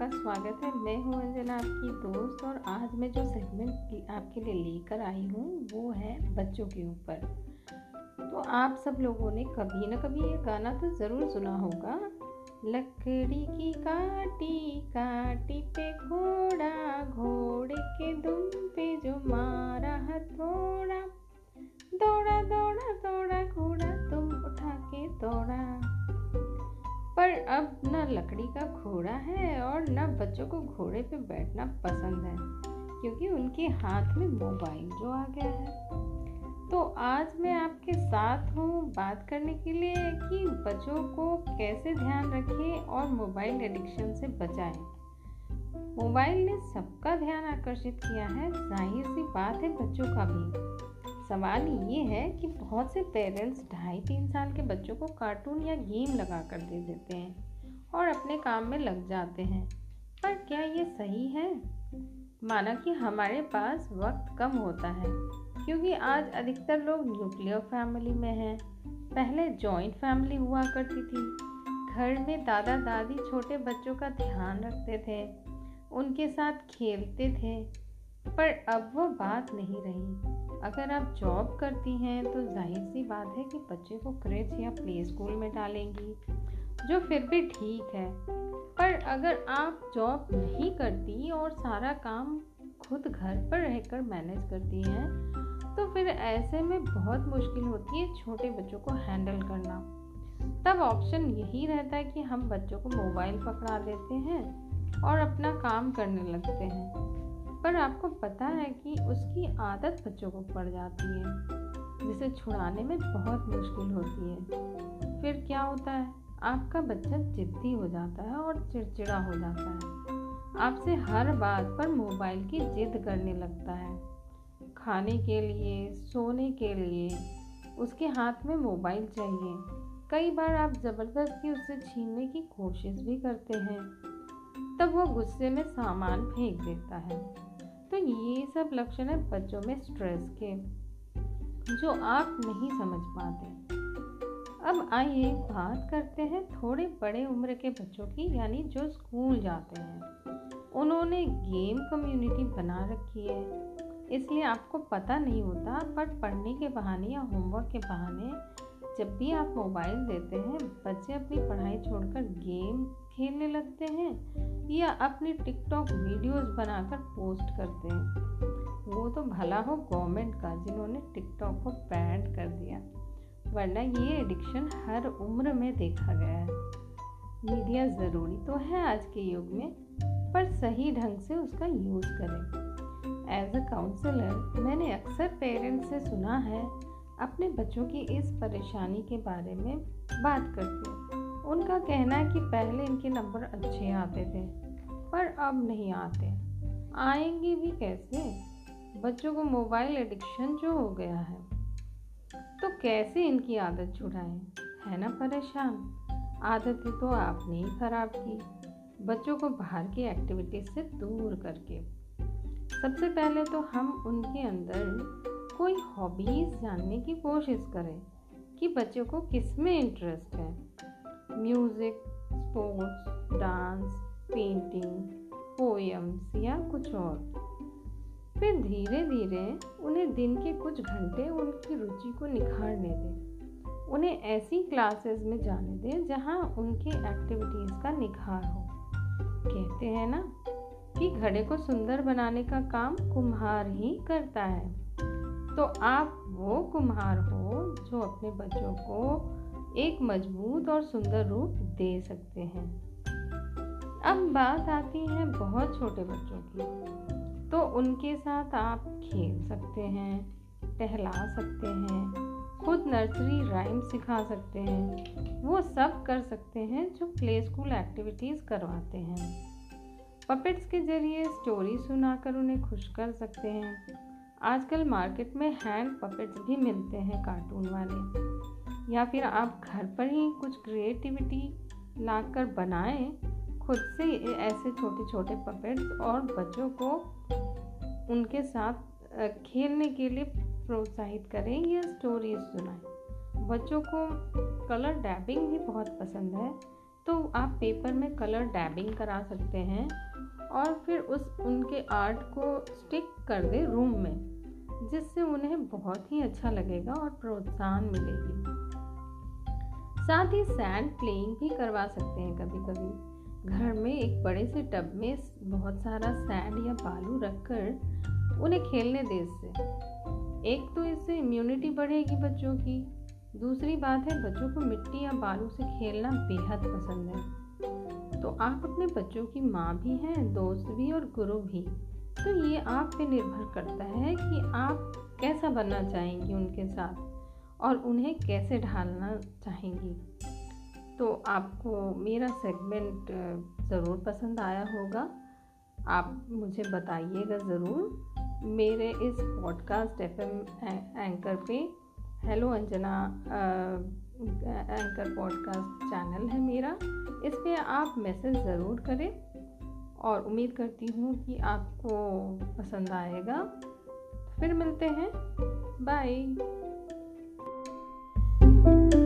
आपका स्वागत है। मैं हूँ अंजना, आपकी दोस्त। और आज मैं जो सेगमेंट आपके लिए लेकर आई हूँ, वो है बच्चों के ऊपर। तो आप सब लोगों ने कभी ना कभी ये गाना तो ज़रूर सुना होगा। लकड़ी की काटी काटी पे घोड़ा, घोड़े के दुम पे जो मारा हथौड़ा दौड़ा दौड़ा दौड़ा, घोड़ा तुम उठा के दौड़ा। पर अब न लकड़ी का घोड़ा है और न बच्चों को घोड़े पे बैठना पसंद है, क्योंकि उनके हाथ में मोबाइल जो आ गया है। तो आज मैं आपके साथ हूँ बात करने के लिए कि बच्चों को कैसे ध्यान रखें और मोबाइल एडिक्शन से बचाएँ। मोबाइल ने सबका ध्यान आकर्षित किया है, ज़ाहिर सी बात है बच्चों का भी। सवाल ये है कि बहुत से पेरेंट्स ढाई तीन साल के बच्चों को कार्टून या गेम लगा कर दे देते हैं और अपने काम में लग जाते हैं। पर क्या ये सही है? माना कि हमारे पास वक्त कम होता है, क्योंकि आज अधिकतर लोग न्यूक्लियर फैमिली में हैं। पहले जॉइंट फैमिली हुआ करती थी। घर में दादा दादी छोटे बच्चों का ध्यान रखते थे, उनके साथ खेलते थे, पर अब वो बात नहीं रही। अगर आप जॉब करती हैं तो ज़ाहिर सी बात है कि बच्चे को क्रेच या प्ले स्कूल में डालेंगी, जो फिर भी ठीक है। पर अगर आप जॉब नहीं करती और सारा काम खुद घर पर रहकर मैनेज करती हैं तो फिर ऐसे में बहुत मुश्किल होती है छोटे बच्चों को हैंडल करना। तब ऑप्शन यही रहता है कि हम बच्चों को मोबाइल पकड़ा देते हैं और अपना काम करने लगते हैं। पर आपको पता है कि उसकी आदत बच्चों को पड़ जाती है। जिसे छुड़ाने में बहुत मुश्किल होती है। फिर क्या होता है? आपका बच्चा जिद्दी हो जाता है और चिड़चिड़ा हो जाता है। आपसे हर बात पर मोबाइल की जिद करने लगता है। खाने के लिए, सोने के लिए, उसके हाथ में मोबाइल चाहिए। कई बार आप ज़बरदस्ती उससे छीनने की कोशिश भी करते हैं। तब वो गुस्से में सामान फेंक देता है। तो ये सब लक्षण है बच्चों में स्ट्रेस के, जो आप नहीं समझ पाते। अब आइए बात करते हैं थोड़े बड़े उम्र के बच्चों की, यानी जो स्कूल जाते हैं। उन्होंने गेम कम्युनिटी बना रखी है। इसलिए आपको पता नहीं होता, पर पढ़ने के बहाने या होमवर्क के बहाने जब भी आप मोबाइल देते हैं, बच्चे अपनी पढ़ाई छोड़कर गेम खेलने लगते हैं या अपनी टिकटॉक वीडियोस बनाकर पोस्ट करते हैं। वो तो भला हो गवर्नमेंट का, जिन्होंने टिकटॉक को बैन कर दिया। वरना ये एडिक्शन हर उम्र में देखा गया है। मीडिया ज़रूरी तो है आज के युग में, पर सही ढंग से उसका यूज़ करें। एज अ काउंसलर मैंने अक्सर पेरेंट्स से सुना है, अपने बच्चों की इस परेशानी के बारे में बात करते हैं। उनका कहना है कि पहले इनके नंबर अच्छे आते थे, पर अब नहीं आते। आएँगे भी कैसे? बच्चों को मोबाइल एडिक्शन जो हो गया है तो कैसे इनकी आदत छुड़ाएँ? है ना परेशान? आदतें तो आपने ही खराब की। बच्चों को बाहर की एक्टिविटीज़ से दूर करके। सबसे पहले तो हम उनके अंदर कोई हॉबीज़ जानने की कोशिश करें कि बच्चों को किसमें इंटरेस्ट है। Music sports dance painting poems या कुछ और। फिर धीरे धीरे उन्हें दिन के कुछ घंटे उनकी रुचि को निखारने दें। उन्हें ऐसी क्लासेस में जाने दें जहाँ उनके एक्टिविटीज़ का निखार हो। कहते हैं ना कि घड़े को सुंदर बनाने का काम कुम्हार ही करता है। तो आप वो कुम्हार हो जो अपने बच्चों को एक मज़बूत और सुंदर रूप दे सकते हैं। अब बात आती है बहुत छोटे बच्चों की। तो उनके साथ आप खेल सकते हैं, टहला सकते हैं, खुद नर्सरी राइम सिखा सकते हैं। वो सब कर सकते हैं जो प्ले स्कूल एक्टिविटीज़ करवाते हैं। पपेट्स के ज़रिए स्टोरी सुनाकर उन्हें खुश कर सकते हैं। आजकल मार्केट में हैंड पपेट्स भी मिलते हैं कार्टून वाले। या फिर आप घर पर ही कुछ क्रिएटिविटी लाकर बनाएँ, खुद से ऐसे छोटे छोटे पपेट्स और बच्चों को उनके साथ खेलने के लिए प्रोत्साहित करें या स्टोरीज सुनाएँ। बच्चों को कलर डैबिंग भी बहुत पसंद है तो आप पेपर में कलर डैबिंग करा सकते हैं और फिर उस, उनके आर्ट को स्टिक कर दे रूम में, जिससे उन्हें बहुत ही अच्छा लगेगा और प्रोत्साहन मिलेगी। साथ ही सैंड प्लेइंग भी करवा सकते हैं कभी कभी घर में एक बड़े से टब में बहुत सारा सैंड या बालू रखकर उन्हें खेलने दे इससे। एक तो इससे इम्यूनिटी बढ़ेगी बच्चों की। दूसरी बात है, बच्चों को मिट्टी या बालू से खेलना बेहद पसंद है। तो आप अपने बच्चों की माँ भी हैं, दोस्त भी और गुरु भी तो ये आप पे निर्भर करता है कि आप कैसा बनना चाहेंगी उनके साथ। और उन्हें कैसे ढालना चाहेंगी? तो आपको मेरा सेगमेंट ज़रूर पसंद आया होगा। आप मुझे बताइएगा ज़रूर। मेरे इस पॉडकास्ट एफ़ एम एंकर पे hello Anjana anchor podcast channel है मेरा। इस पर आप मैसेज ज़रूर करें और उम्मीद करती हूँ कि आपको पसंद आएगा। फिर मिलते हैं। Bye thank you